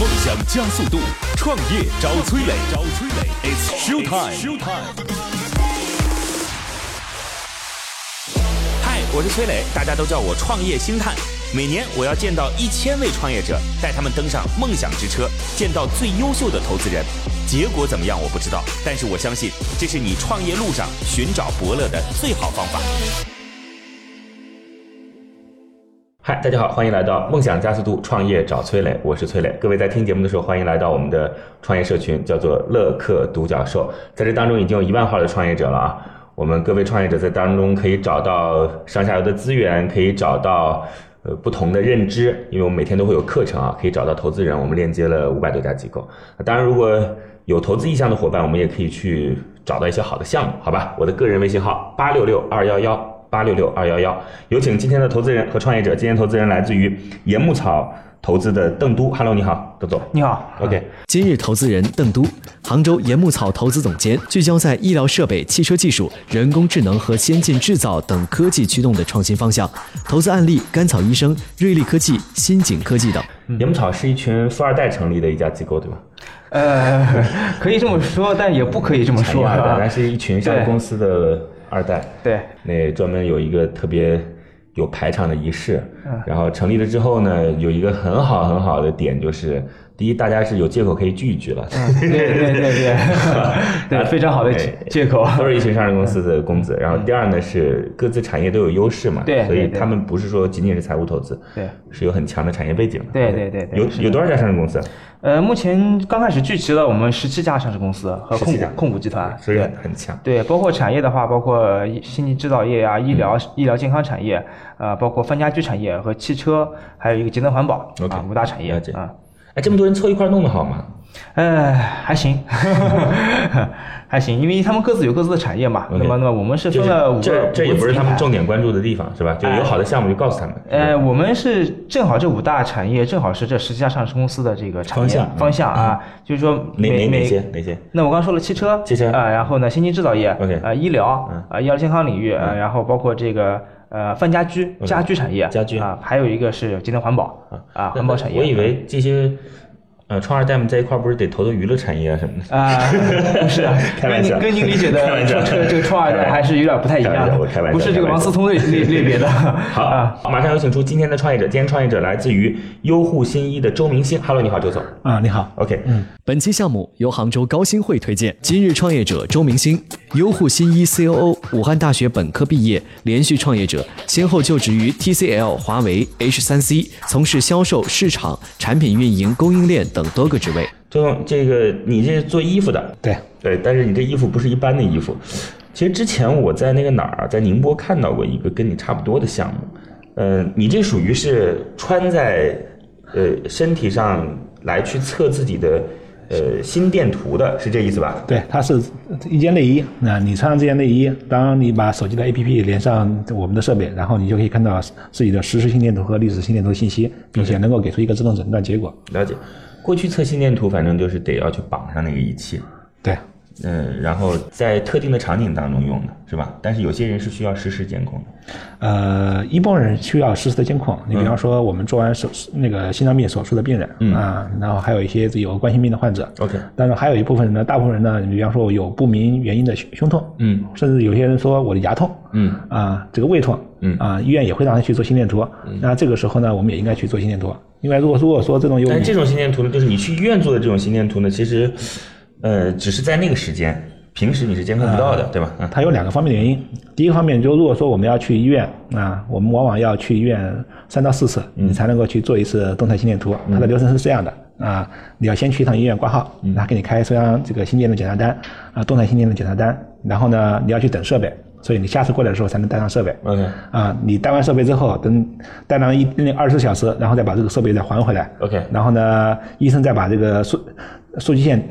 梦想加速度，创业找崔磊，找崔磊，It's show time。嗨，我是崔磊，大家都叫我创业星探。每年我要见到一千位创业者，带他们登上梦想之车，见到最优秀的投资人。结果怎么样我不知道，但是我相信这是你创业路上寻找伯乐的最好方法。嗨，大家好，欢迎来到梦想加速度创业找崔磊，我是崔磊。各位在听节目的时候，欢迎来到我们的创业社群，叫做乐客独角兽。在这当中已经有一万号的创业者了啊！我们各位创业者在当中可以找到上下游的资源，可以找到呃不同的认知，因为我们每天都会有课程啊，可以找到投资人。我们链接了五百多家机构。当然，如果有投资意向的伙伴，我们也可以去找到一些好的项目，好吧？我的个人微信号八六六二幺幺。八六六二幺幺，有请今天的投资人和创业者。今天投资人来自于盐牧草投资的邓都。Hello，你好，邓总。你好。OK。今日投资人邓都，杭州盐牧草投资总监，聚焦在医疗设备、汽车技术、人工智能和先进制造等科技驱动的创新方向。投资案例：甘草医生、瑞丽科技、新景科技等。盐牧草是一群富二代成立的一家机构，对吧？呃，可以这么说，但也不可以这么说。啊。本来是一群上市公司的。二代。对，那专门有一个特别有排场的仪式，然后成立了之后呢，有一个很好很好的点就是。第一，大家是有借口可以聚一聚了。对对对对，对，非常好的借口。都是一群上市公司的公子。然后第二呢，是各自产业都有优势嘛，对，所以他们不是说仅仅是财务投资，对，是有很强的产业背景。对对对，有有多少家上市公司？呃，目前刚开始聚集了我们十七家上市公司和控股控股集团，所以很强。对，包括产业的话，包括先进制造业啊、医疗医疗健康产业，呃，包括泛家居产业和汽车，还有一个节能环保啊，五大产业啊。哎，这么多人凑一块弄得好吗？呃，还行，还行，因为他们各自有各自的产业嘛。那么，那么我们是分了五个这这也不是他们重点关注的地方，是吧？就有好的项目就告诉他们。呃，我们是正好这五大产业正好是这十家上市公司的这个产业方向方向啊，就是说哪哪哪些哪些？那我刚说了汽车，汽车啊，然后呢，先进制造业，OK，啊，医疗啊，医疗健康领域啊，然后包括这个呃泛家居家居产业，家居啊，还有一个是节能环保啊啊，环保产业。我以为这些。呃，创二代们在一块儿不是得投投娱乐产业啊什么的 啊？不是，开玩笑，跟您理解的这个这个创二代还是有点不太一样的，不是这个王思聪类类类别的。好啊，马上有请出今天的创业者，今天创业者来自于优护新一的周明星。Hello，你好，周总。啊，你好。OK，嗯，本期项目由杭州高新汇推荐。今日创业者周明星，优护新一 COO，武汉大学本科毕业，连续创业者，先后就职于 TCL、华为、H3C，从事销售、市场、产品运营、供应链等。等多个职位，周总，这个你这是做衣服的，对对，但是你这衣服不是一般的衣服。其实之前我在那个哪儿，在宁波看到过一个跟你差不多的项目，呃，你这属于是穿在呃身体上来去测自己的呃心电图的，是这意思吧？对，它是一件内衣，那你穿上这件内衣，当你把手机的 APP 连上我们的设备，然后你就可以看到自己的实时心电图和历史心电图信息，并且能够给出一个自动诊断结果。了解。过去测心电图，反正就是得要去绑上那个仪器，对，嗯，然后在特定的场景当中用的是吧？但是有些人是需要实时监控的，呃，一部分人需要实时的监控。你比方说，我们做完手术那个心脏病手术的病人啊，然后还有一些有冠心病的患者，OK。但是还有一部分人呢，大部分人呢，你比方说有不明原因的胸胸痛，嗯，甚至有些人说我的牙痛，嗯，啊，这个胃痛，嗯，啊，医院也会让他去做心电图。那这个时候呢，我们也应该去做心电图。因为如果如果说这种有，但这种心电图呢，就是你去医院做的这种心电图呢，其实，呃，只是在那个时间，平时你是监控不到的，对吧？嗯，它有两个方面的原因。第一个方面就如果说我们要去医院啊，我们往往要去医院三到四次，你才能够去做一次动态心电图。它的流程是这样的啊，你要先去一趟医院挂号，他给你开一张这个心电的检查单啊，动态心电的检查单，然后呢，你要去等设备。所以你下次过来的时候才能带上设备。OK。啊，你带完设备之后，等带上一那二十四小时，然后再把这个设备再还回来。OK。然后呢，医生再把这个数数据线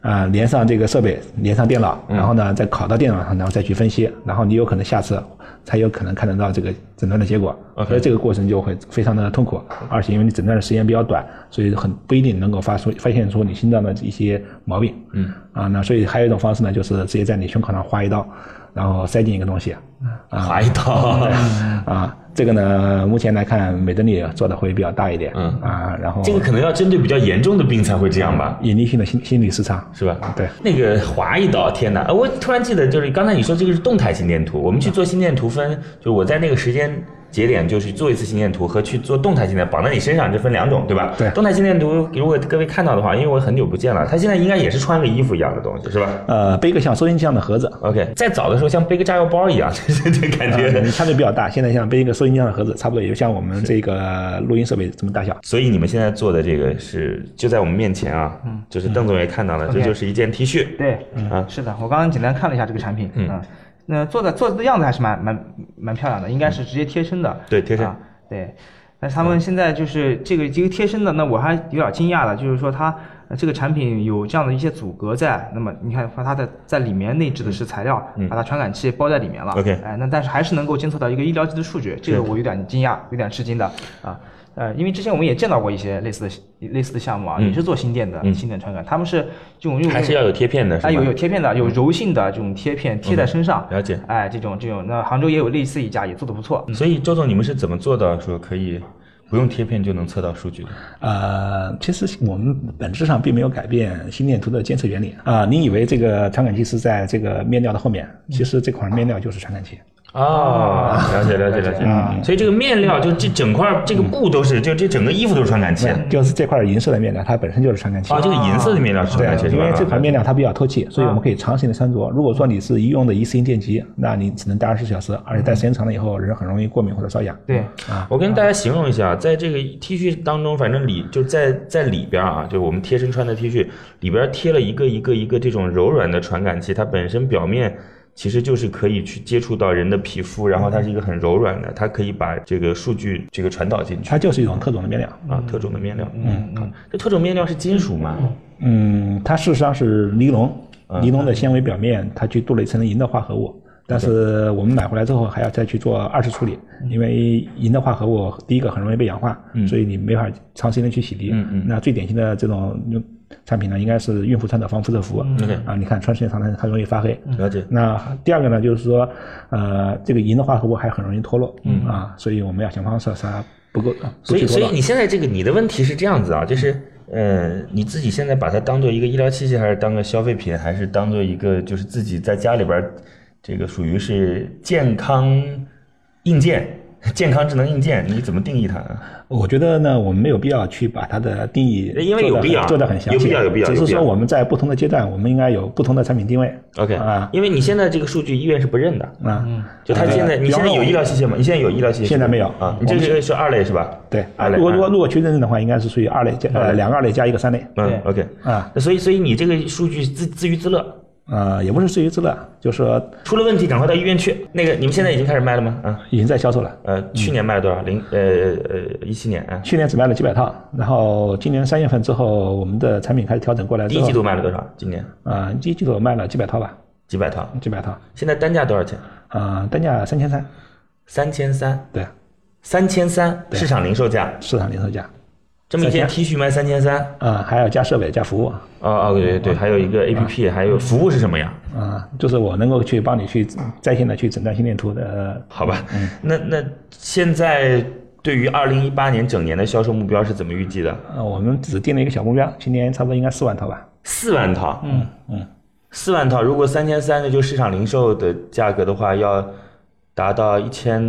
啊连上这个设备，连上电脑，然后呢再拷到电脑上，然后再去分析，然后你有可能下次才有可能看得到这个诊断的结果。OK。所以这个过程就会非常的痛苦，而且因为你诊断的时间比较短，所以很不一定能够发出发现出你心脏的一些毛病。嗯。啊，那所以还有一种方式呢，就是直接在你胸口上划一刀。然后塞进一个东西，啊，划一刀，啊，这个呢，目前来看，美德里做的会比较大一点。嗯啊，然后这个可能要针对比较严重的病才会这样吧？隐匿性的心心理失常是吧？对，那个划一刀，天哪！我突然记得，就是刚才你说这个是动态心电图，我们去做心电图分，就我在那个时间。节点就是做一次心电图和去做动态心电绑在你身上，这分两种，对吧？对。动态心电图，如果各位看到的话，因为我很久不见了，他现在应该也是穿个衣服一样的东西，是吧？呃，背个像收音机一样的盒子。OK。在早的时候像背个炸药包一样，这这感觉相对比较大。现在像背一个收音机一样的盒子，差不多也就像我们这个录音设备这么大小。所以你们现在做的这个是就在我们面前啊，嗯，就是邓总也看到了，这就是一件 T 恤。对，啊，是的，我刚刚简单看了一下这个产品，嗯。那做的做的样子还是蛮蛮蛮漂亮的，应该是直接贴身的。对，贴身。对，但是他们现在就是这个这个贴身的，那我还有点惊讶的，就是说它这个产品有这样的一些阻隔在。那么你看，把它的在里面内置的是材料，把它传感器包在里面了。OK，哎，那但是还是能够监测到一个医疗级的数据，这个我有点惊讶，有点吃惊的啊。呃，因为之前我们也见到过一些类似的类似的项目啊，也是做心电的心电传感，他们是这种用还是要有贴片的，哎，有有贴片的，有柔性的这种贴片贴在身上，了解，哎，这种这种，那杭州也有类似一家也做的不错。所以周总，你们是怎么做到说可以不用贴片就能测到数据的？呃，其实我们本质上并没有改变心电图的监测原理啊。你以为这个传感器是在这个面料的后面，其实这款面料就是传感器。哦，了解了解了解，嗯，所以这个面料就这整块这个布都是，就这整个衣服都是传感器，就是这块银色的面料，它本身就是传感器。啊，这个银色的面料是传感器，因为这款面料它比较透气，所以我们可以长时间的穿着。如果说你是医用的一次性电极，那你只能戴二十四小时，而且戴时间长了以后，人很容易过敏或者瘙痒。对，啊，我跟大家形容一下，在这个 T 恤当中，反正里就在在里边啊，就我们贴身穿的 T 恤里边贴了一个一个一个这种柔软的传感器，它本身表面。其实就是可以去接触到人的皮肤，然后它是一个很柔软的，它可以把这个数据这个传导进去。它就是一种特种的面料啊，特种的面料。嗯嗯，这特种面料是金属吗？嗯，它事实上是尼龙，尼龙的纤维表面它去镀了一层银的化合物，但是我们买回来之后还要再去做二次处理，因为银的化合物第一个很容易被氧化，所以你没法长时间的去洗涤。嗯嗯。那最典型的这种用。产品呢，应该是孕妇穿的防辐射服。啊，你看穿时间长了它容易发黑。了解。那第二个呢，就是说，呃，这个银的化合物还很容易脱落。嗯啊，所以我们要想方设法不够。所以，所以你现在这个你的问题是这样子啊，就是，呃，你自己现在把它当做一个医疗器械，还是当个消费品，还是当做一个就是自己在家里边这个属于是健康硬件？健康智能硬件，你怎么定义它？我觉得呢，我们没有必要去把它的定义因为有必要做的很详细，有必要，有必要。只是说我们在不同的阶段，我们应该有不同的产品定位。OK 啊，因为你现在这个数据医院是不认的啊，就他现在你现在有医疗器械吗？你现在有医疗器械？现在没有啊，你这个是二类是吧？对，二类。如果如果如果去认证的话，应该是属于二类加呃两个二类加一个三类。嗯，OK 啊，所以所以你这个数据自自娱自乐。呃，也不是自娱自乐，就是说出了问题赶快到医院去。那个，你们现在已经开始卖了吗？啊，已经在销售了。呃，去年卖了多少？零呃呃一七年啊。去年只卖了几百套，然后今年三月份之后，我们的产品开始调整过来。第一季度卖了多少？今年？啊，第一季度卖了几百套吧。几百套？几百套。现在单价多少钱？啊，单价三千三。三千三？对。三千三，市场零售价。市场零售价。这么一件 T 恤卖三千三，啊，还要加设备加服务。啊啊，对对对，还有一个 A P P，还有服务是什么呀？啊，就是我能够去帮你去在线的去诊断心电图的。好吧，那那现在对于二零一八年整年的销售目标是怎么预计的？啊，我们只定了一个小目标，今年差不多应该四万套吧。四万套，嗯嗯，四万套，如果三千三的就市场零售的价格的话，要达到一千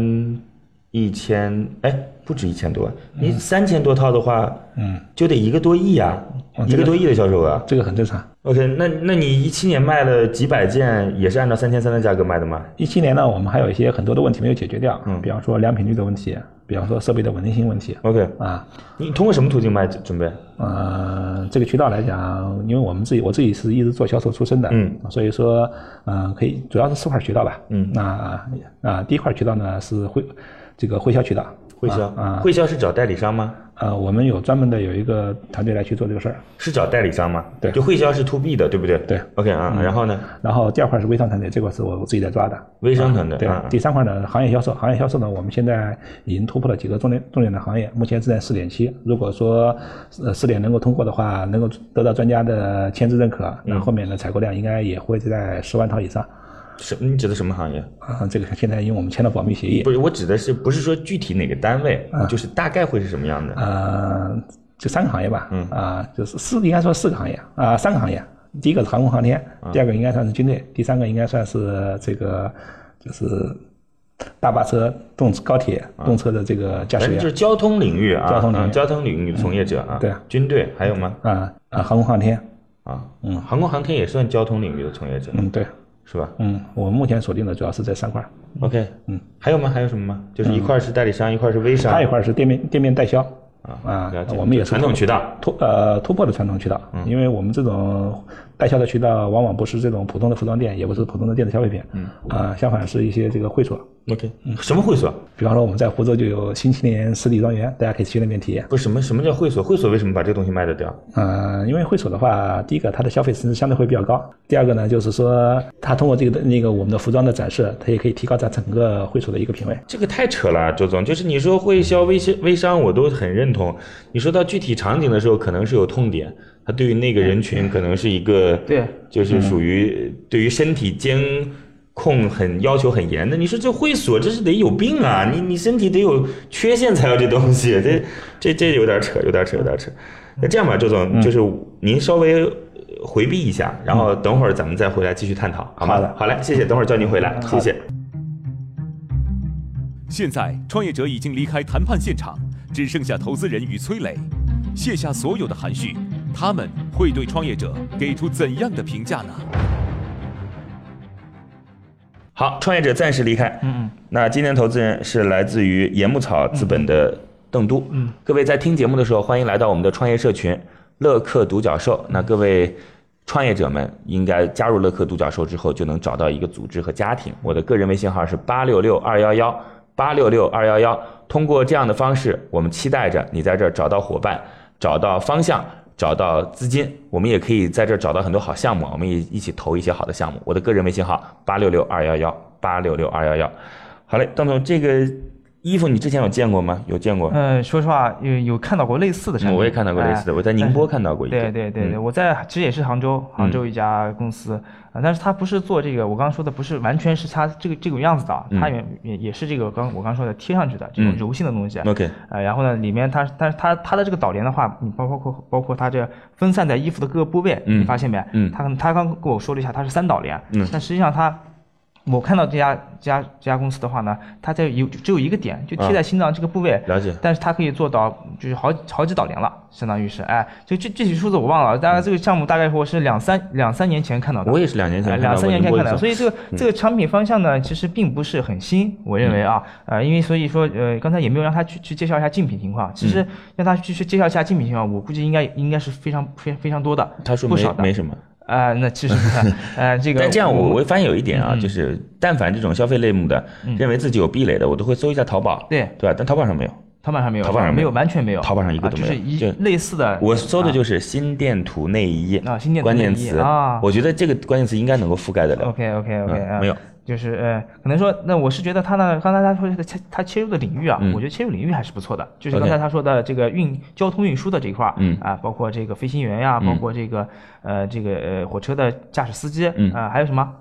一千，哎。不止一千多，你三千多套的话，嗯，就得一个多亿呀，一个多亿的销售额，这个很正常。OK，那那你一七年卖了几百件，也是按照三千三的价格卖的吗？一七年呢，我们还有一些很多的问题没有解决掉，嗯，比方说良品率的问题，比方说设备的稳定性问题。OK，啊，你通过什么途径卖？准备？呃，这个渠道来讲，因为我们自己，我自己是一直做销售出身的，嗯，所以说，嗯，可以主要是四块渠道吧，嗯，那啊，第一块渠道呢是会这个会销渠道。会销啊，会销是找代理商吗？呃，我们有专门的有一个团队来去做这个事儿，是找代理商吗？对，就会销是 to B 的，对不对？对，OK 啊，然后呢？然后第二块是微商团队，这块是我我自己在抓的。微商团队，对。第三块呢，行业销售，行业销售呢，我们现在已经突破了几个重点重点的行业，目前是在试点期。如果说呃试点能够通过的话，能够得到专家的签字认可，那后面的采购量应该也会在十万套以上。什你指的什么行业？啊，这个现在因为我们签了保密协议。不，是，我指的是不是说具体哪个单位，啊。就是大概会是什么样的？呃，就三个行业吧，嗯。啊，就是四应该说四个行业。啊，三个行业。第一个是航空航天，第二个应该算是军队，第三个应该算是这个就是大巴车、动高铁、动车的这个驾驶员。就是交通领域啊，交通领域啊交通领域的从业者啊，对军队还有吗？啊啊，航空航天，啊，嗯，航空航天也算交通领域的从业者，嗯，对，是吧嗯，我们目前锁定的主要是这三块儿，？OK，嗯，还有吗？还有什么吗？就是一块是代理商，一块是微商，还有一块儿是店面店面代销。啊啊，我们也是传统渠道，突呃突破的传统渠道，因为我们这种代销的渠道往往不是这种普通的服装店，也不是普通的电子消费品，嗯啊，相反是一些这个会所，OK，什么会所？比方说我们在湖州就有新青年实体庄园，大家可以去那边体验。不是什么什么叫会所？会所为什么把这个东西卖得掉？呃，因为会所的话，第一个它的消费层次相对会比较高，第二个呢就是说它通过这个那个我们的服装的展示，它也可以提高它整个会所的一个品位。这个太扯了，周总。就是你说会销微微微商，我都很认同。你说到具体场景的时候，可能是有痛点，它对于那个人群可能是一个对，就是属于对于身体监控很要求很严的。你说这会所这是得有病啊！你你身体得有缺陷才有这东西，这这这有点扯，有点扯，有点扯。那这样吧，周总，就是您稍微回避一下，然后等会儿咱们再回来继续探讨，好吗？好的好嘞，谢谢，等会儿叫您回来，谢谢。现在，创业者已经离开谈判现场，只剩下投资人与崔磊。卸下所有的含蓄，他们会对创业者给出怎样的评价呢？好，创业者暂时离开。嗯嗯，那今天投资人是来自于盐牧草资本的邓都。嗯，各位在听节目的时候，欢迎来到我们的创业社群乐客独角兽。那各位创业者们应该加入乐客独角兽之后，就能找到一个组织和家庭。我的个人微信号是八六六二幺幺八六六二幺幺。通过这样的方式，我们期待着你在这儿找到伙伴，找到方向。找到资金，我们也可以在这儿找到很多好项目，我们也一起投一些好的项目。我的个人微信号八六六二幺幺八六六二幺幺。好嘞，邓总，这个衣服你之前有见过吗？有见过？呃，说实话，有有看到过类似的产品，我也看到过类似的，哎我在宁波看到过一个。对对对对，嗯我在其实也是杭州，杭州一家公司，啊，但是它不是做这个，我刚刚说的不是完全是它这个这种样子的啊，它也也也是这个刚我刚说的贴上去的这种嗯柔性的东西。OK，呃，然后呢，里面它，但是它它的这个导联的话，你包包括包括它这分散在衣服的各个部位，嗯你发现没？嗯它它刚跟我说了一下，它是三导联，嗯但实际上它。我看到这家这家这家公司的话呢，它在有只有一个点，就贴在心脏这个部位，了解。但是它可以做到就是好好几导联了，相当于是，哎，就具具体数字我忘了，大概这个项目大概我是两三两三年前看到的，我也是两年前两三年前看到的，所以这个这个产品方向呢，其实并不是很新，我认为啊，呃，因为所以说呃，刚才也没有让他去去介绍一下竞品情况，其实让他去去介绍一下竞品情况，我估计应该应该是非常非非常多的，他说没不少的。没什么，啊，那其实不看，呃，这个但这样我我我发现有一点啊，嗯。就是但凡这种消费类目的，认为自己有壁垒的，我都会搜一下淘宝，对。对吧？但淘宝上没有，淘宝上没有，淘宝上没有完全没有，淘宝上一个啊都没有就是一类似的，我搜的啊。就是心电图内衣啊心电图内衣关键词啊。我觉得这个关键词应该能够覆盖得了。OK OK OK，、嗯没有，就是呃，可能说，那我是觉得他呢，刚才他说的切他切入的领域啊，嗯我觉得切入领域还是不错的。就是刚才他说的这个运交通运输的这一块儿，嗯啊，包括这个飞行员呀，嗯包括这个呃这个呃火车的驾驶司机，嗯啊，还有什么？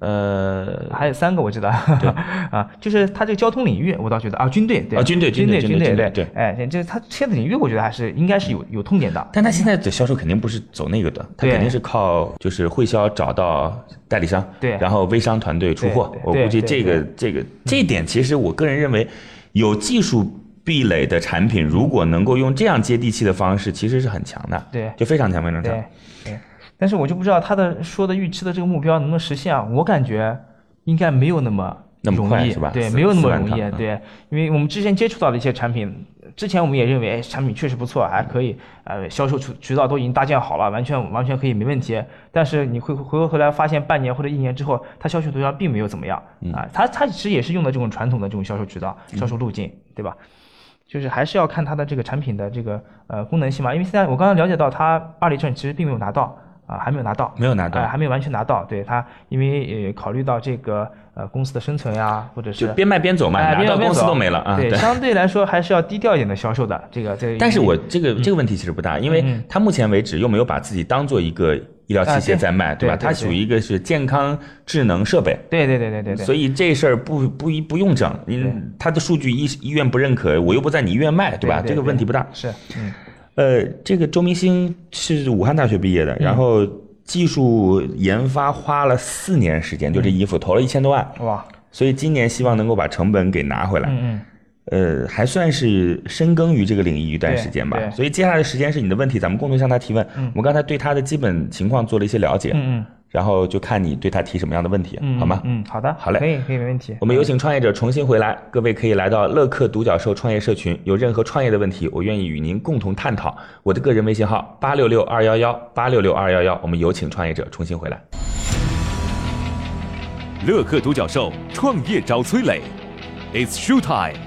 呃，还有三个我记得，啊，就是他这个交通领域，我倒觉得啊，军队对啊军队军军队军队对哎，这他切的领域，我觉得还是应该是有有痛点的。但他现在的销售肯定不是走那个的，他肯定是靠就是会销找到代理商，对然后微商团队出货。我对对估计这个这个这一点，其实我个人认为，有技术壁垒的产品，如果能够用这样接地气的方式，其实是很强的，对就非常强，非常强对。对，但是我就不知道他的说的预期的这个目标能不能实现啊？我感觉应该没有那么那么容易，对，没有那么容易对，因为我们之前接触到的一些产品，之前我们也认为哎产品确实不错，还可以，呃，销售渠渠道都已经搭建好了，完全完全可以没问题。但是你会回过头来发现，半年或者一年之后，它销售渠道并没有怎么样嗯啊，它它其实也是用的这种传统的这种销售渠道、销售路径，对吧？就是还是要看它的这个产品的这个呃功能性嘛，因为现在我刚刚了解到，它二类证其实并没有拿到啊、还没有拿到，没有拿到哎还没有完全拿到。对他，因为呃考虑到这个呃公司的生存呀，或者是就边卖边走嘛，哎拿到公司都没了啊。对，相对来说还是要低调一点的销售的。这个这个，但是我这个这个问题其实不大，因为嗯他目前为止又没有把自己当做一个医疗器械在卖，对吧它属于一个是健康智能设备。对对对对对对，所以这事儿不不一不用整，嗯，它的数据医医院不认可，我又不在你医院卖，对吧？这个问题不大。是，嗯，呃，这个周明星是武汉大学毕业的，然后技术研发花了四年时间，就这衣服投了一千多万，哇，所以今年希望能够把成本给拿回来。嗯嗯，呃，还算是深耕于这个领域一段时间吧所以接下来的时间是你的问题，咱们共同向他提问。嗯。我们刚才对他的基本情况做了一些了解，嗯嗯然后就看你对他提什么样的问题，嗯，好吗？嗯，好的，好嘞可以可以，没问题。我们有请创业者重新回来，各位可以来到乐客独角兽创业社群，有任何创业的问题，我愿意与您共同探讨。我的个人微信号八六六二幺幺八六六二幺幺，我们有请创业者重新回来。乐客独角兽创业找崔磊，It's show time。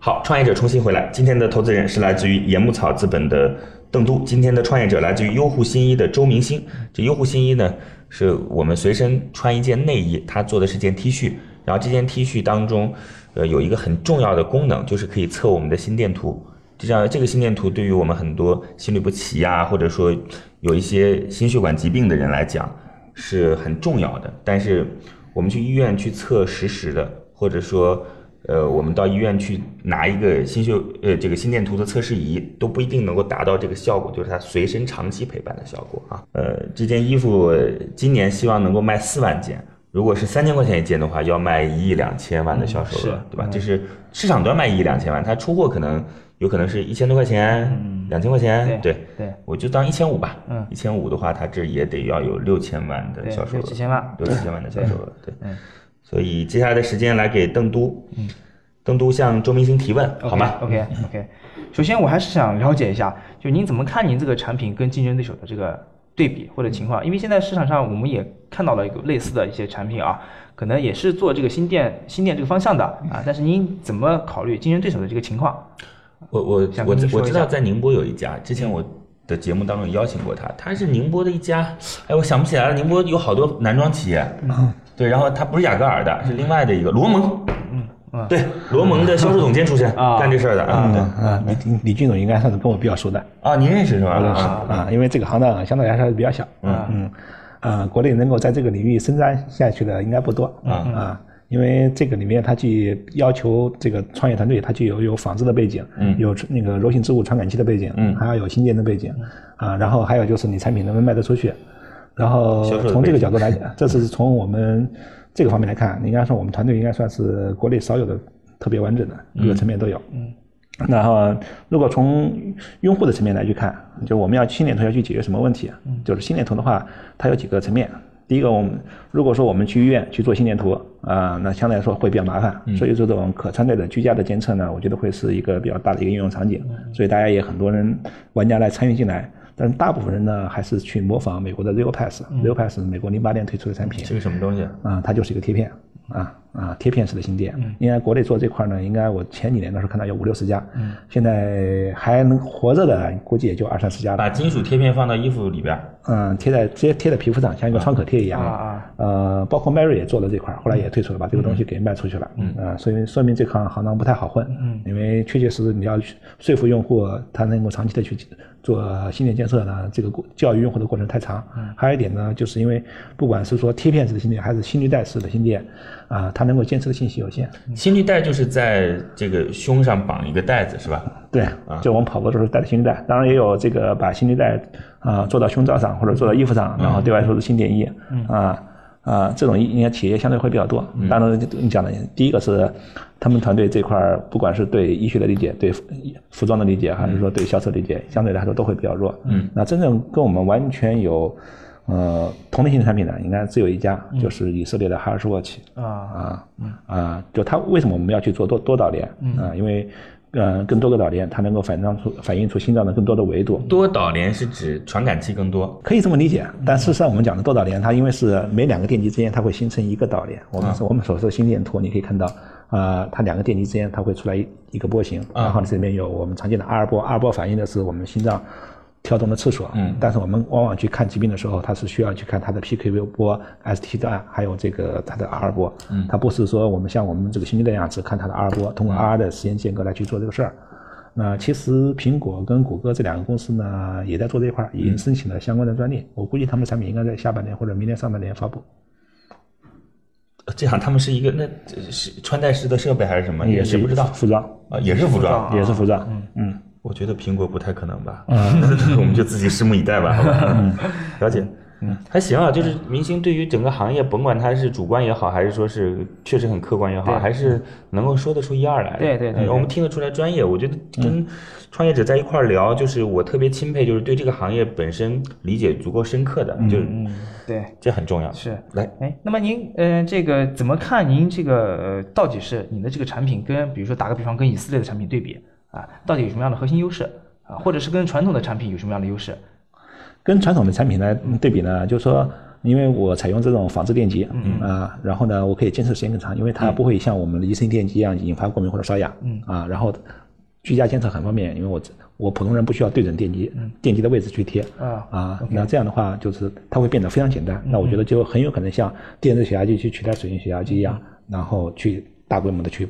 好，创业者重新回来。今天的投资人是来自于野木草资本的邓都，今天的创业者来自于优护新衣的周明星。这优护新衣呢，是我们随身穿一件内衣，他做的是件 T 恤，然后这件 T 恤当中，呃，有一个很重要的功能，就是可以测我们的心电图。就像，这个心电图对于我们很多心律不齐呀、或者说有一些心血管疾病的人来讲是很重要的。但是我们去医院去测实时的，或者说呃，我们到医院去拿一个心血呃这个心电图的测试仪，都不一定能够达到这个效果，就是它随身长期陪伴的效果啊。呃，这件衣服呃今年希望能够卖四万件。如果是三千块钱一件的话，要卖一亿两千万的销售额，是对吧？这是市场端卖一亿两千万，它出货可能有可能是一千多块钱，两千块钱，对对对，我就当一千五吧。嗯一千五的话，它这也得要有六千万的销售额，六七千万六七千万的销售额，对。嗯所以接下来的时间来给邓都，嗯，邓都向周明星提问，好吗？？OK OK，首先我还是想了解一下，就您怎么看您这个产品跟竞争对手的这个对比或者情况？因为现在市场上我们也看到了一个类似的一些产品啊，可能也是做这个新店新店这个方向的啊，但是您怎么考虑竞争对手的这个情况？我我我我知道在宁波有一家，之前我的节目当中邀请过他，他是宁波的一家，哎，我想不起来了，宁波有好多男装企业，嗯，对，然后他不是雅戈尔的，是另外的一个罗蒙，嗯，对，罗蒙的销售总监出身，啊。干这事儿的，啊，对，啊，李李李俊总应该算是跟我比较熟的，啊，您认识是吧？认识啊。啊，因为这个行当相对来说还是比较小，嗯嗯，啊，国内能够在这个领域伸张下去的应该不多，啊啊，因为这个里面它既要求这个创业团队，它具有有纺织的背景，嗯有那个柔性织物传感器的背景，嗯还要有新建的背景，啊，然后还有就是你产品能不能卖得出去，然后从这个角度来讲，这是从我们这个方面来看，应该说我们团队应该算是国内少有的特别完整的，各个层面都有。嗯。然后，如果从用户的层面来去看，就我们要心电图要去解决什么问题？就是心电图的话，它有几个层面。第一个，我们如果说我们去医院去做心电图啊、那相对来说会比较麻烦，所以这种可穿戴的居家的监测呢，我觉得会是一个比较大的一个应用场景。所以大家也很多人玩家来参与进来，但是大部分人呢还是去模仿美国的 Real Pass。Real Pass 是美国零八年推出的产品，是个什么东西？啊，它就是一个贴片啊啊贴片式的新店。应该国内做这块呢，应该我前几年的时候看到有五六十家，嗯现在还能活着的估计也就二三十家了。把金属贴片放到衣服里边，嗯，贴在直接贴在皮肤上，像一个创可贴一样。啊啊呃，包括 Mary 也做了这块，后来也退出了，把这个东西给卖出去了。嗯啊，所以说明这行行当不太好混。嗯，因为确确实实你要去说服用户，他能够长期的去做心电监测呢，这个过教育用户的过程太长。嗯，还有一点呢，就是因为不管是说贴片式的心电，还是心率带式的心电，啊，它能够监测的信息有限。心率带就是在这个胸上绑一个带子是吧？对，就我们跑步的时候带的心率带，当然也有这个把心率带啊、做到胸罩上或者做到衣服上，然后对外说是心电衣啊啊、这种应该企业相对会比较多。当然你讲的第一个是他们团队这块儿，不管是对医学的理解、对服服装的理解，还是说对销售理解，相对来说都会比较弱。嗯，那真正跟我们完全有呃同类型的产品呢，应该只有一家，就是以色列的哈尔斯沃奇。啊。啊啊，就它为什么我们要去做多多导联啊？因为呃，更多个导联，它能够反映出反映出心脏的更多的维度。多导联是指传感器更多，可以这么理解，但事实上我们讲的多导联，它因为是每两个电极之间它会形成一个导联。我们是我们所说的心电图，你可以看到，啊，它两个电极之间它会出来一一个波形，然后这里面有我们常见的阿尔波，阿尔波反映的是我们心脏跳动的次数。嗯，但是我们往往去看疾病的时候，它是需要去看它的 PKV 波、ST 段，还有这个它的 R 波。嗯，它不是说我们像我们这个心率那样只看它的 R 波，通过 R 的时间间隔来去做这个事儿。那其实苹果跟谷歌这两个公司呢，也在做这一块儿，已经申请了相关的专利。我估计他们的产品应该在下半年或者明年上半年发布。这样他们是一个那是穿戴式的设备还是什么？也是不知道服装，啊，也是服装。也是服装。嗯嗯，我觉得苹果不太可能吧。嗯，我们就自己拭目以待吧，好吧？嗯，了解。嗯，还行啊，就是明星对于整个行业，甭管他是主观也好，还是说是确实很客观也好，还是能够说得出一二来的。对对对嗯我们听得出来专业。我觉得跟创业者在一块儿聊，就是我特别钦佩，就是对这个行业本身理解足够深刻的，就是嗯，对。这很重要。是，来，哎，那么您，呃，这个怎么看？您这个呃，到底是你的这个产品跟，比如说打个比方，跟以色列的产品对比啊，到底有什么样的核心优势啊？或者是跟传统的产品有什么样的优势？跟传统的产品呢对比呢，就是说，因为我采用这种仿制电机，嗯啊，然后呢，我可以坚持时间更长，因为它不会像我们的仪声电机一样引发过敏或者瘙痒，嗯。啊，然后居家监测很方便，因为我我普通人不需要对准电机，电机的位置去贴，啊啊，那这样的话就是它会变得非常简单，那我觉得就很有可能像电子血压计去取代水银血压计一样，然后去大规模的去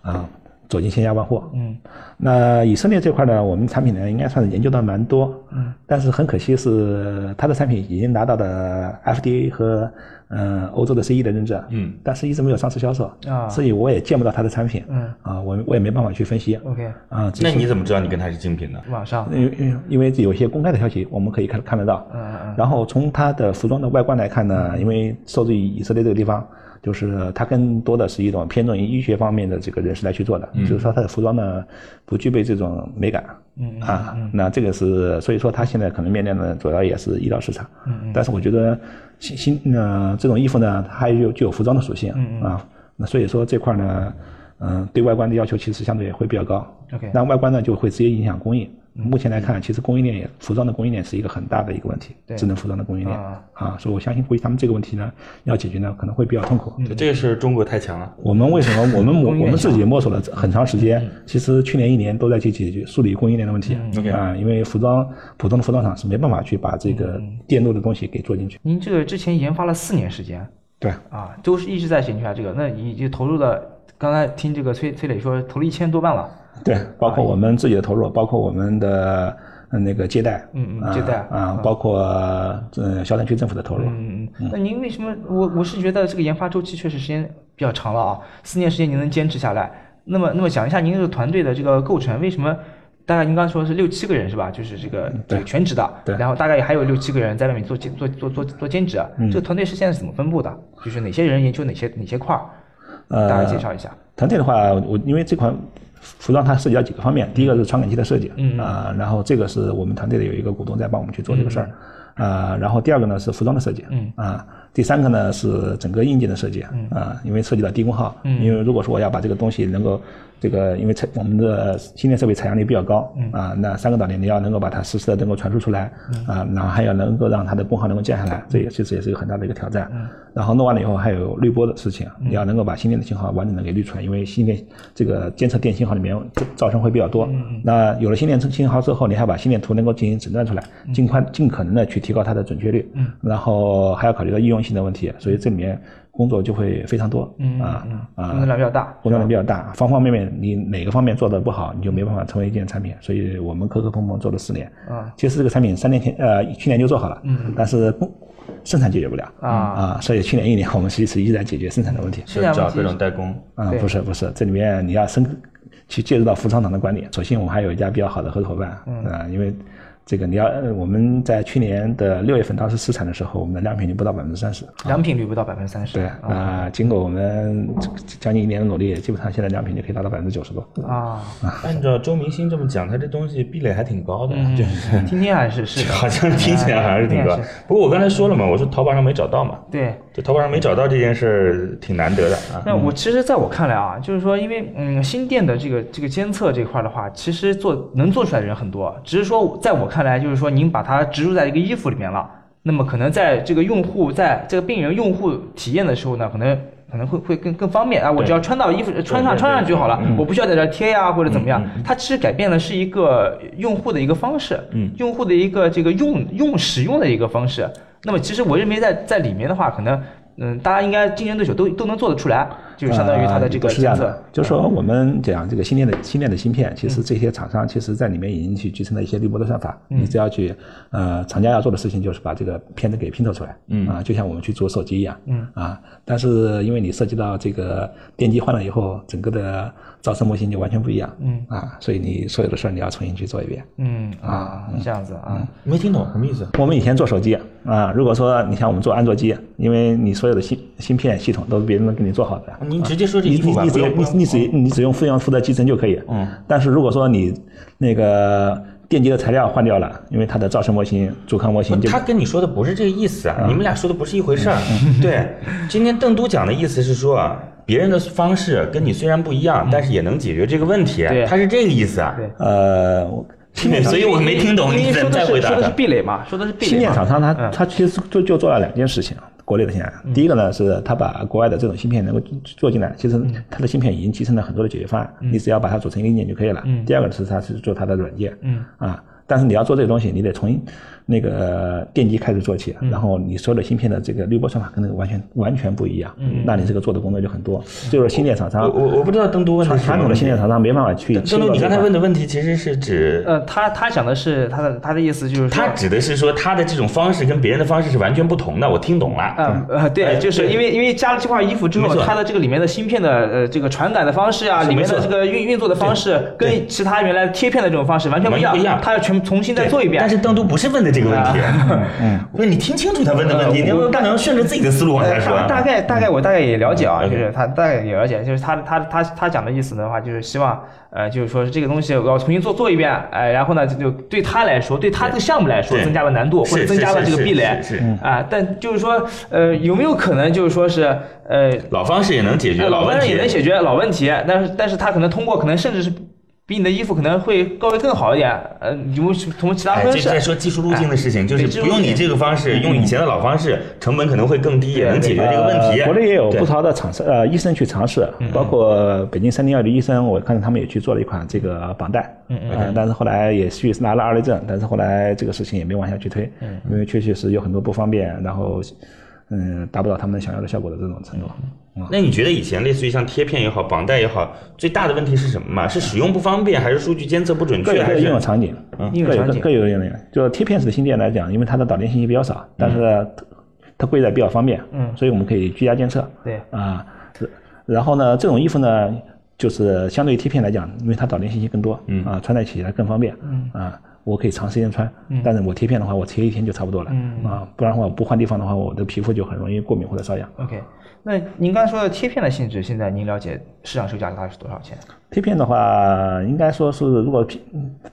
啊走进千家万户。嗯，那以色列这块呢，我们产品呢应该算是研究的蛮多。嗯，但是很可惜是它的产品已经拿到了 FDA 和嗯、欧洲的 CE 的认证。嗯，但是一直没有上市销售。啊所以我也见不到它的产品。嗯，啊，我我也没办法去分析。OK 啊，只是那你怎么知道你跟他是竞品呢？网上，因为因为因为有一些公开的消息，我们可以看看得到。嗯嗯然后从它的服装的外观来看呢，因为受制于以色列这个地方，就是它更多的是一种偏重于医学方面的这个人士来去做的，就是说它的服装呢不具备这种美感。嗯啊，那这个是所以说它现在可能面临的主要也是医疗市场。嗯但是我觉得新新呃这种衣服呢，它还有具有服装的属性。嗯啊，那所以说这块呢，嗯、对外观的要求其实相对会比较高。OK 那外观呢就会直接影响供应。目前来看，其实供应链也服装的供应链是一个很大的一个问题，对。智能服装的供应链啊。啊，所以我相信估计他们这个问题呢要解决呢可能会比较痛苦。这个是中国太强了。我们为什么我们 我我们自己摸索了很长时间，其实去年一年都在去解决梳理供应链的问题啊，因为服装普通的服装厂是没办法去把这个电路的东西给做进去。您这个之前研发了四年时间对，啊，都是一直在研究它这个，那你就投入了，刚才听这个崔崔磊说投了一千多万了。对，包括我们自己的投入，包括我们的呃那个接待，啊嗯嗯接待啊，包括呃萧山区政府的投入。嗯嗯，那您为什么？我我是觉得这个研发周期确实时间比较长了啊，四年时间您能坚持下来。那么，那么讲一下您这个团队的这个构成，为什么？大概您刚才说是六七个人是吧？就是这个这个全职的，对然后大概还有六七个人在外面做兼做做做做兼职。啊这个团队是现在是怎么分布的？就是哪些人研究哪些哪些块儿？呃大概介绍一下。团队的话，我因为这款服装它涉及到几个方面，第一个是传感器的设计，嗯啊、然后这个是我们团队的有一个股东在帮我们去做这个事儿，啊、然后第二个呢是服装的设计，嗯。啊，第三个呢是整个硬件的设计，啊，因为涉及到低功耗，嗯。因为如果说我要把这个东西能够这个，因为采我们的芯片设备采样率比较高，嗯。啊，那三个导电你要能够把它实时的能够传输出来，啊，然后还要能够让它的功耗能够降下来，这也其实也是一个很大的一个挑战。然后弄完了以后还有滤波的事情，你要能够把芯片的信号完整的给滤出来，因为芯片这个监测电信号里面噪声会比较多。那有了芯片信号之后，你还要把芯片图能够进行诊断出来，尽快尽可能的去提高它的准确率。然后还要考虑到应用性的问题，所以这里面工作就会非常多。啊啊，工作量比较大。工作量比较大，方方面面你哪个方面做的不好，你就没办法成为一件产品。所以我们磕磕碰碰做了四年。啊，其实这个产品三年前呃去年就做好了，嗯，但是工生产解决不了啊啊，所以去年一年我们其实一直在解决生产的问题。现在问题找各种代工。啊，不是不是，这里面你要深去介入到服装厂的管理。首先，我们还有一家比较好的合作伙伴，嗯、啊，因为这个你要呃我们在去年的六月份当时试产的时候，我们的良品率不到百分之三十。良品率不到百分之三十。对，啊，经过我们将近一年的努力，基本上现在良品率可以达到百分之九十多。啊，按照周明星这么讲，他这东西壁垒还挺高的，就是听听还是是。好像听起来还是挺高哎。不过我刚才说了嘛，我说淘宝上没找到嘛，对，就淘宝上没找到这件事儿挺难得的啊。那我其实在我看来啊，就是说，因为嗯，新店的这个这个监测这块的话，其实做能做出来的人很多，只是说在我看来，就是说您把它植入在一个衣服里面了，那么可能在这个用户在这个病人用户体验的时候呢，可能。可能会会更更方便啊！我只要穿到衣服穿上穿上就好了，我不需要在这儿贴呀、或者怎么样。它其实改变的是一个用户的一个方式，嗯用户的一个这个用用使用的一个方式。那么其实我认为在在里面的话，可能嗯，大家应该竞争对手都都能做得出来。就相当于它的这个就是说我们讲这个新电的新电的芯片，其实这些厂商其实在里面已经去集成了一些滤波的算法，你只要去呃厂家要做的事情就是把这个片子给拼凑出来，嗯。啊，就像我们去做手机一样，嗯。啊，但是因为你涉及到这个电机换了以后，整个的噪声模型就完全不一样，嗯。啊，所以你所有的事儿你要重新去做一遍。嗯啊。这样子啊，没听懂什么意思？我们以前做手机啊，如果说你像我们做安卓机，因为你所有的芯芯片系统都是别人给你做好的，你直接说这你衣服吧，你你只你你只你只用负用负责集成就可以。嗯。但是如果说你那个电机的材料换掉了，因为它的噪声模型、阻抗模型就他跟你说的不是这个意思啊，你们俩说的不是一回事儿。对，今天邓都讲的意思是说啊，别人的方式跟你虽然不一样，但是也能解决这个问题对，他是这个意思啊。对呃，所以我没听懂你怎么因为说的再回答是说的是。壁垒嘛，说的是壁垒嘛。芯片厂商它嗯它其实就就做了两件事情，国内的现在，第一个呢是它把国外的这种芯片能够做进来，其实它的芯片已经集成了很多的解决方案，你只要把它组成一个硬件就可以了。第二个是它是做它的软件，啊，但是你要做这个东西，你得从那个电机开始做起，然后你所有的芯片的这个滤波算法跟那个完全完全不一样，那你这个做的工作就很多，就是芯片厂商我我我不知道登都问的传统的芯片厂商没办法去切邓都，你刚才问的问题其实是指，呃，他他讲的是他的他的意思就是说他指的是说他的这种方式跟别人的方式是完全不同的，我听懂了。嗯呃，对，哎就是因为因为加了这块衣服之后它的这个里面的芯片的呃这个传感的方式啊，里面的这个运运作的方式，跟其他原来贴片的这种方式完全不一样完全不一样，它要全重新再做一遍。但是邓都不是问的这个问题，嗯，不是你听清楚他问的问题，呃你要不大能顺着自己的思路往下呃说啊。大大概大概我大概也了解啊，嗯。就是他大概也了解，就是他他他他讲的意思的话，就是希望呃，就是说是这个东西我要重新做做一遍，哎，然后呢，就对他来说，对他这个项目来说增加了难度或者增加了这个壁垒。啊，但就是说呃，有没有可能就是说是呃，老方式也能解决老问题。问也，能解决老问题，但是但是他可能通过可能甚至是比你的衣服可能会稍微更好一点，呃，有没有从其他哎，方式？这在说技术路径的事情，就是不用你这个方式，用以前的老方式，成本可能会更低，也能解决这个问题。呃国内也有不少的厂商呃医生去尝试，包括北京三零二的医生，我看到他们也去做了一款这个绑带，嗯嗯，但是后来也去拿了二类证，但是后来这个事情也没往下去推，嗯因为确确实有很多不方便，然后嗯达不到他们想要的效果的这种程度。那你觉得以前类似于像贴片也好，绑带也好，最大的问题是什么嘛？是使用不方便，还是数据监测不准确，还各有各的应用？场景，各有各应用场景各有应用。就贴片式的芯片来讲，因为它的导电信息比较少，但是它它贵在比较方便，嗯所以我们可以居家监测。对啊，然后呢，这种衣服呢，就是相对于贴片来讲，因为它导电信息更多，嗯啊，穿戴起来更方便，嗯啊，我可以长时间穿，但是我贴片的话，我贴一天就差不多了，嗯啊，不然的话我不换地方的话，我的皮肤就很容易过敏或者瘙痒。OK，那您刚才说的贴片的性质，现在您了解市场售价大概是多少钱？贴片的话，应该说是如果片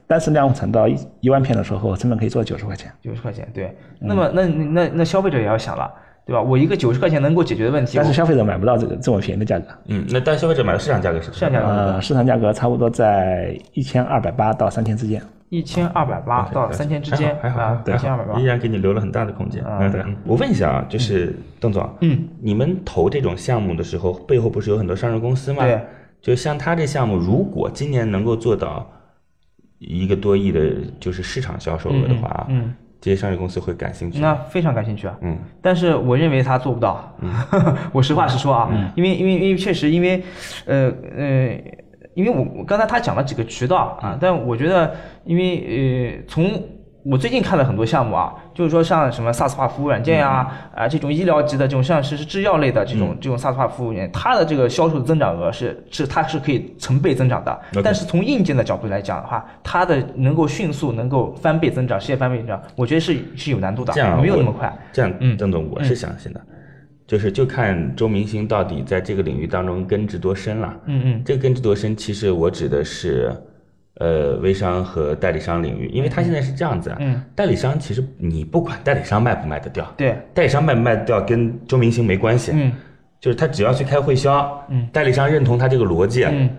单次量产到一一万片的时候，成本可以做九十块钱。九十块钱，对。那么那那那消费者也要想了，对吧？我一个九十块钱能够解决的问题，但是消费者买不到这个这么便宜的价格，嗯，那但消费者买的市场价格是市场价格呃，市场价格差不多在一千二百八到三千之间。一千二百八到三千之间还好，一千二百八依。然给你留了很大的空间。啊对我问一下啊，就是邓总，嗯，你们投这种项目的时候，背后不是有很多上市公司吗？对，就像他这项目，如果今年能够做到一个多亿的，就是市场销售额的话，嗯，这些上市公司会感兴趣。那非常感兴趣啊。嗯，但是我认为他做不到。嗯 我实话实说啊，因为因为因为确实因为，呃呃，因为我我刚才他讲了几个渠道啊，但我觉得因为呃从我最近看了很多项目啊，就是说像什么 SaaS 化服务软件呀、啊，这种医疗级的这种像是是制药类的这种、这种 SaaS 化服务软件，它的这个销售增长额是是它是可以成倍增长的。但是从硬件的角度来讲的话，它的能够迅速能够翻倍增长，实现翻倍增长，我觉得是是有难度的这样，没有那么快。这样，嗯。邓总，我是相信的，就是就看周明星到底在这个领域当中根植多深了。嗯嗯。这个根植多深，其实我指的是，呃，微商和代理商领域，因为他现在是这样子啊，嗯。代理商其实你不管代理商卖不卖得掉，对，代理商卖不卖得掉跟周明星没关系，嗯。就是他只要去开会销，嗯。代理商认同他这个逻辑，嗯。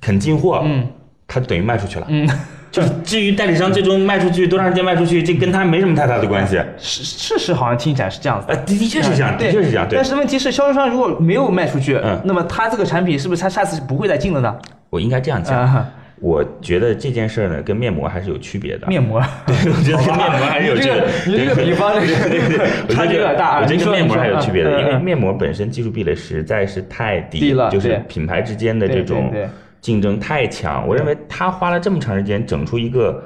肯进货，嗯。他等于卖出去了。嗯，就是至于代理商最终卖出去多长时间卖出去，这跟他没什么太大的关系。事事实好像听起来是这样子的呃，。的的确是这样，的，确是这样。对但，是问题是，销售商如果没有卖出去，嗯那么他这个产品是不是他下次不会再进了呢？我应该这样讲。啊，我觉得这件事儿呢，跟面膜还是有区别的。面膜，对，我觉得跟面膜还是有区别的。这个 你这个比方这个对对对，差距有点大啊我觉得跟面膜还有区别的，因为面膜本身技术壁垒实在是太低低了就是品牌之间的这对种对对竞争太强。我认为他花了这么长时间整出一个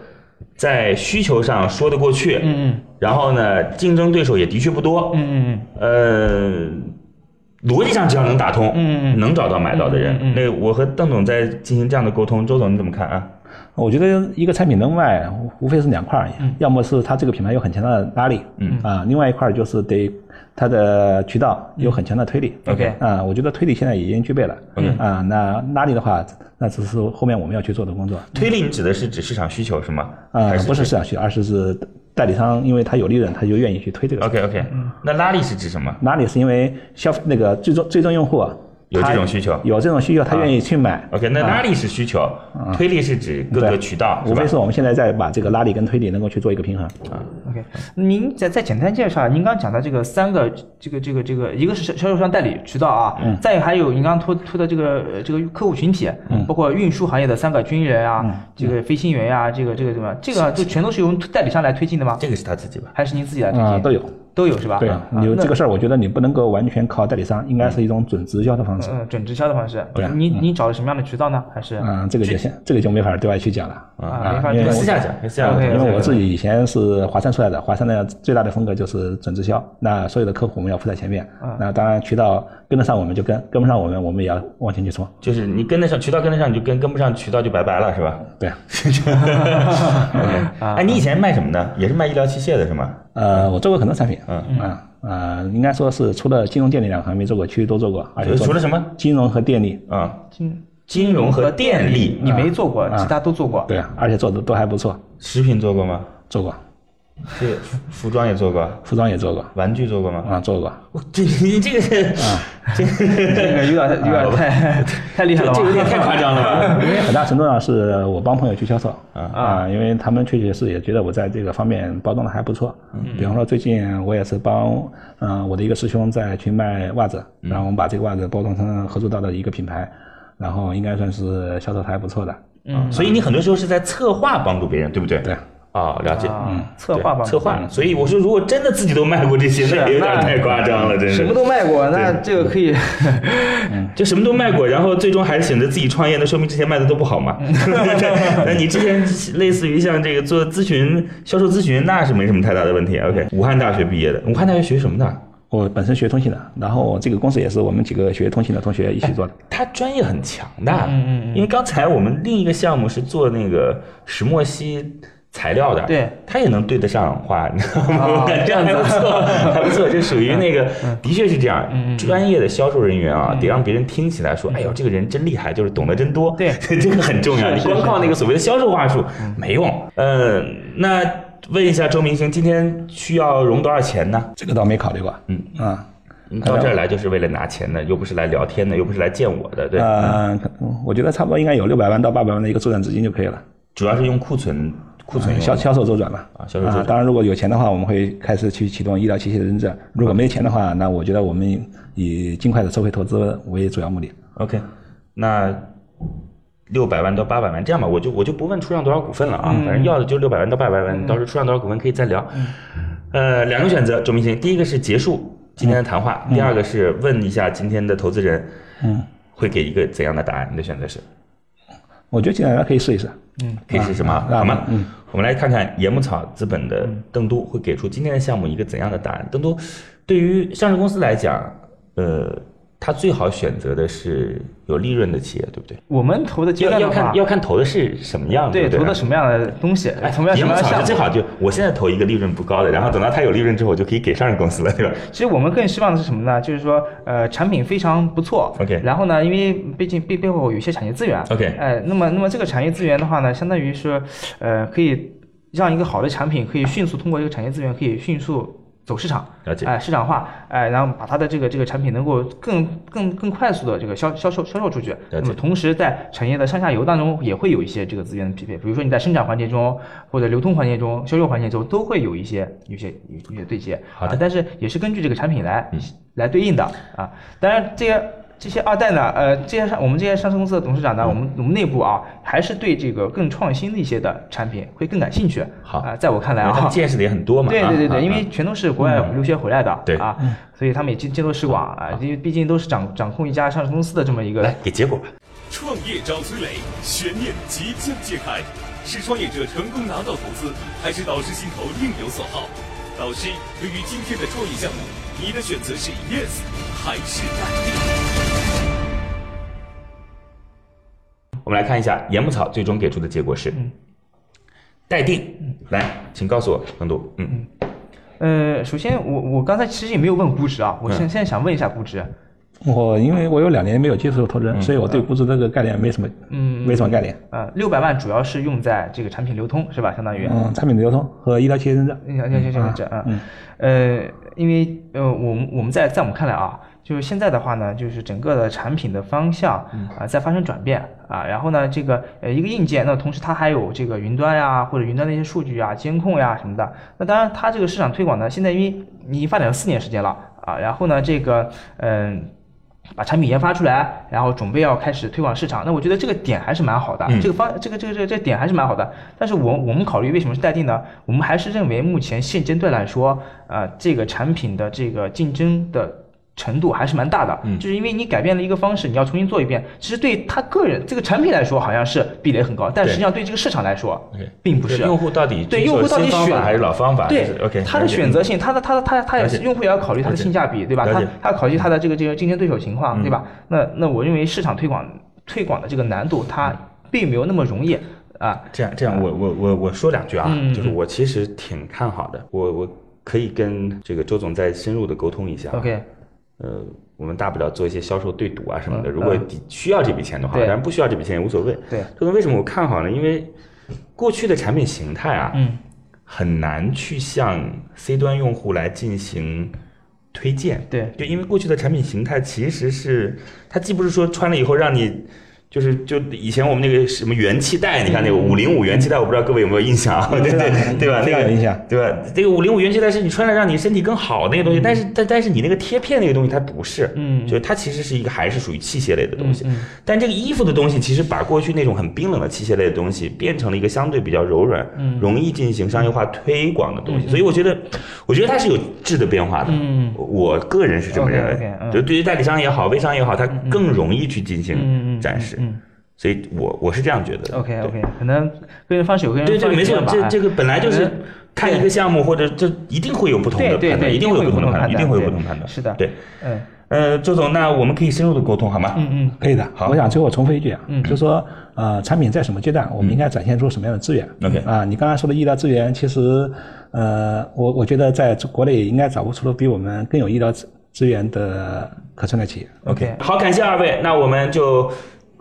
在需求上说得过去，嗯嗯然后呢，竞争对手也的确不多，嗯嗯呃，逻辑上只要能打通，嗯嗯嗯。能找到买到的人，嗯嗯嗯那我和邓总在进行这样的沟通，周总你怎么看啊？我觉得一个产品能卖，无非是两块儿而已，要么是它这个品牌有很强的拉力，嗯。啊，另外一块儿就是得它的渠道有很强的推力。OK 啊，我觉得推力现在已经具备了。OK 啊，那拉力的话，那只是后面我们要去做的工作。推力你指的是指市场需求是吗？啊还，不是市场需求，而是是代理商，因为他有利润，他就愿意去推这个。OK OK，那拉力是指什么？拉力是因为消费那个最终最终用户有这种需求有这种需求，他愿意去买。OK，那拉力是需求，推力是指各个渠道，是吧无非？是我们现在在把这个拉力跟推力能够去做一个平衡。OK，您再再简单介绍，您刚讲的这个三个，这个这个这个，一个是销销售商代理渠道啊，嗯再还有您刚刚说说的这个呃这个客户群体，嗯包括运输行业的三个军人啊，这个飞行员呀、这个这个什么，这个就全都是由代理商来推进的吗？这个是他自己吧？还是您自己来推啊，进？都有。都有是吧？对啊，你有这个事儿，我觉得你不能够完全靠代理商，应该是一种准直销的方式。嗯准直销的方式。对啊您您找的什么样的渠道呢？还是嗯，这个就先这个就没法对外去讲了。啊没法私下讲，私下讲因为我自己以前是华山出来的，华山的最大的风格就是准直销。那所有的客户我们要铺在前面，那当然渠道跟得上我们就跟，跟不上我们我们也要往前去冲。就是你跟得上渠道跟得上你就跟，跟不上渠道就拜拜了，是吧对，？OK，哎，你以前卖什么呢？也是卖医疗器械的是吗？呃，我做过很多产品，嗯啊呃，应该说是除了金融电力两个行业没做过，其余都做过，而且做除了什么？金融和电力，啊，金金融和电力，你没做过，其他都做过。对啊，而且做的都还不错，食品做过吗？做过，这服服装也做过，服装也做过，玩具做过吗？啊，做过。我这你这个是，这这个有点有点太 太厉害了？这有点太夸张了吧？因为很大程度上是我帮朋友去销售啊啊，因为他们确确实实也觉得我在这个方面包装的还不错。比方说最近我也是帮嗯我的一个师兄在去卖袜子，然后我们把这个袜子包装成合作到的一个品牌，然后应该算是销售还不错的。嗯，所以你很多时候是在策划帮助别人，对不对？对。啊，了解。嗯，策划吧，策划，所以我说，如果真的自己都卖过这些，那也有点太夸张了，真是。什么都卖过，那这个可以。就什么都卖过，然后最终还是选择自己创业，那说明之前卖的都不好嘛。那你之前类似于像这个做咨询、销售咨询，那是没什么太大的问题。OK，武汉大学毕业的，武汉大学学什么的？我本身学通信的，然后这个公司也是我们几个学通信的同学一起做的。他专业很强的，嗯嗯嗯因为刚才我们另一个项目是做那个石墨烯材料的，对，他也能对得上话，你知道吗？哦我感觉还不错，还不错，就属于那个，的确是这样。专业的销售人员啊，得让别人听起来说，哎呦，这个人真厉害，就是懂得真多。对 这个很重要。你光靠那个所谓的销售话术没用。嗯，那问一下周明星，今天需要融多少钱呢？这个倒没考虑过。嗯啊，你到这儿来就是为了拿钱的，又不是来聊天的，又不是来见我的，对。呃，我觉得差不多应该有六百万到八百万的一个作战资金就可以了。主要是用库存库存销销售周转嘛。啊销售周转当然，如果有钱的话，我们会开始去启动医疗器械的认证；如果没钱的话，那我觉得我们以尽快的收回投资为主要目的。OK，那六百万到八百万，这样吧，我就我就不问出让多少股份了啊，反正要的就六百万到八百万，到时候出让多少股份可以再聊。呃，两个选择，周明星，第一个是结束今天的谈话，第二个是问一下今天的投资人，嗯，会给一个怎样的答案？你的选择是？我觉得进来可以试一试。嗯可以试什么？啊好吗？嗯，我们来看看盐牧草资本的邓都会给出今天的项目一个怎样的答案。邓都对于上市公司来讲，呃，它最好选择的是有利润的企业，对不对？我们投的阶要段的话要看，要看投的是什么样的，对不投的什么样的东西，哎，什么样什盐木么样的项目草就正好就我现在投一个利润不高的，然后等到它有利润之后，我就可以给上市公司了，对吧？其实我们更希望的是什么呢？就是说，呃，产品非常不错 OK 然后呢，因为毕竟背背后有一些产业资源 OK 哎，那么那么这个产业资源的话呢，相当于是，呃，可以让一个好的产品可以迅速通过这个产业资源可以迅速走市场，了解哎，市场化，哎，然后把它的这个这个产品能够更更更快速的这个销销售销售出去。那么同时在产业的上下游当中也会有一些这个资源的匹配，比如说你在生产环节中或者流通环节中、销售环节中都会有一些有些有一些对接。好的啊但是也是根据这个产品来来对应的啊。当然，这个这些二代呢，呃，这些上我们这些上市公司的董事长呢，我们我们内部啊，还是对这个更创新的一些的产品会更感兴趣。好啊，在我看来啊他们，见识的也很多嘛。啊对对对对，啊因为全都是国外留学回来的，对啊，所以他们也见见多识广啊，因为毕竟都是掌掌控一家上市公司的这么一个来给结果吧。创业找崔磊，悬念即将揭开，是创业者成功拿到投资，还是导师心头另有所好？导师，对于今天的创业项目，你的选择是 yes 还是淡我们来看一下盐木草最终给出的结果是待定。来，请告诉我程度。嗯，呃，首先我我刚才其实也没有问估值啊，我现嗯现在想问一下估值，我因为我有两年没有接触投资人，所以我对估值这个概念没什么，嗯没什么概念。呃，六百万主要是用在这个产品流通是吧？相当于，嗯，产品的流通和医疗器械认证。医疗器械认证啊，呃，因为呃，我们我们在在我们看来啊，就是现在的话呢，就是整个的产品的方向啊、在发生转变啊，然后呢，这个呃一个硬件，那同时它还有这个云端呀，或者云端的一些数据啊、监控呀什么的。那当然，它这个市场推广呢，现在因为你已经发展了四年时间了啊，然后呢，这个嗯。把产品研发出来，然后准备要开始推广市场，那我觉得这个点还是蛮好的，嗯这个方这个这个这个这个点还是蛮好的。但是我我们考虑为什么是待定呢？我们还是认为目前现阶段来说，呃，这个产品的这个竞争的程度还是蛮大的，嗯就是因为你改变了一个方式，你要重新做一遍，其实对他个人这个产品来说好像是壁垒很高，但实际上对这个市场来说并不是。用户到底对用户到底选还是老方法？对就是 OK，他的选择性，他的他的他他也用户也要考虑他的性价比，对吧？他他要考虑他的这个这个竞争对手情况，嗯对吧？那那我认为市场推广推广的这个难度，它并没有那么容易啊。这样这样，我我我我说两句啊，就是我其实挺看好的，我我可以跟这个周总再深入的沟通一下。OK，呃，我们大不了做一些销售对赌啊什么的，嗯如果嗯你需要这笔钱的话，当然不需要这笔钱也无所谓。对，这个为什么我看好呢？因为过去的产品形态啊，嗯很难去向 C 端用户来进行推荐。对就因为过去的产品形态其实是它既不是说穿了以后让你。就是就以前我们那个什么元气带，你看那个五零五元气带，我不知道各位有没有印象啊？对对对吧？那个有印象对吧？这个五零五元气带是你穿了让你身体更好那个东西，但是但但是你那个贴片那个东西它不是，嗯就是它其实是一个还是属于器械类的东西。但这个衣服的东西其实把过去那种很冰冷的器械类的东西变成了一个相对比较柔软、嗯容易进行商业化推广的东西，所以我觉得，我觉得它是有质的变化的。嗯我个人是这么认为就对于代理商也好，微商也好，它更容易去进嗯行嗯展示。嗯所以我我是这样觉得的。OK OK，可能个人方式有个人对对，方式没错，这这个本来就是看一个项目，或者这一定会有不同的判断，对对对，一定会有不同的判断，一定会有不同的判断。是的，对，嗯呃，周总，那我们可以深入的沟通好吗？嗯嗯可以的。好我想最后重复一句啊，嗯就说呃，产品在什么阶段，我们应该展现出什么样的资源。OK 啊，你刚才说的医疗资源，其实呃，我我觉得在国内应该找不出比我们更有医疗资资源的可穿戴企业。OK，好，感谢二位，那我们就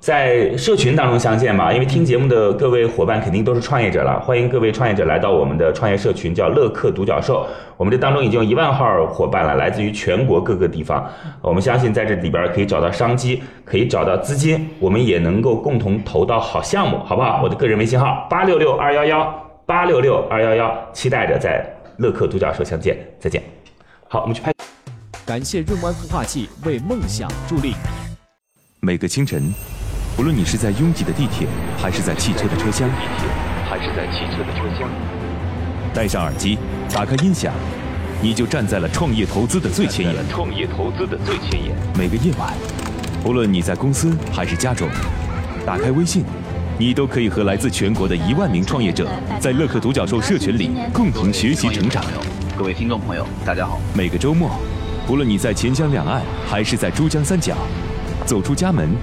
在社群当中相见吧。因为听节目的各位伙伴肯定都是创业者了，欢迎各位创业者来到我们的创业社群，叫乐客独角兽。我们这当中已经有一万号伙伴了，来自于全国各个地方。我们相信在这里边可以找到商机，可以找到资金，我们也能够共同投到好项目，好不好？我的个人微信号八六六二幺幺八六六二幺幺，期待着在乐客独角兽相见，再见。好，我们去拍。感谢润湾孵化器为梦想助力。每个清晨，无论你是在拥挤的地铁，还是在汽车的车厢，还是在汽车的车厢。戴上耳机，打开音响，你就站在了创业投资的最前沿。创业投资的最前沿。每个夜晚，无论你在公司还是家中，打开微信，你都可以和来自全国的一万名创业者，在乐客独角兽社群里共同学习成长。各位听众朋友，大家好。每个周末，无论你在钱江两岸还是在珠江三角，走出家门，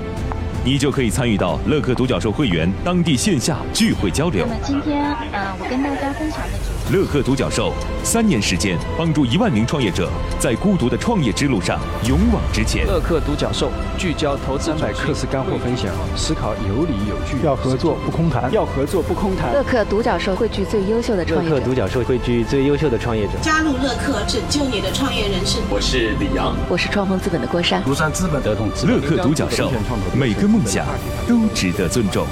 你就可以参与到乐客独角兽会员当地线下聚会交流那。么今天，呃，我跟大家分享的主题乐客独角兽三年时间，帮助一万名创业者在孤独的创业之路上勇往直前。乐客独角兽聚焦投资百课时干货分享，思考有理有据，要合作不空谈，要合作不空谈。乐客独角兽汇聚最优秀的创业者。乐客独角兽汇聚最优秀的创业者。加入乐客，拯救你的创业人生。我是李阳。我是创丰资本的郭山。庐山资本、的同资本乐客独角兽，每个梦想都值得尊重。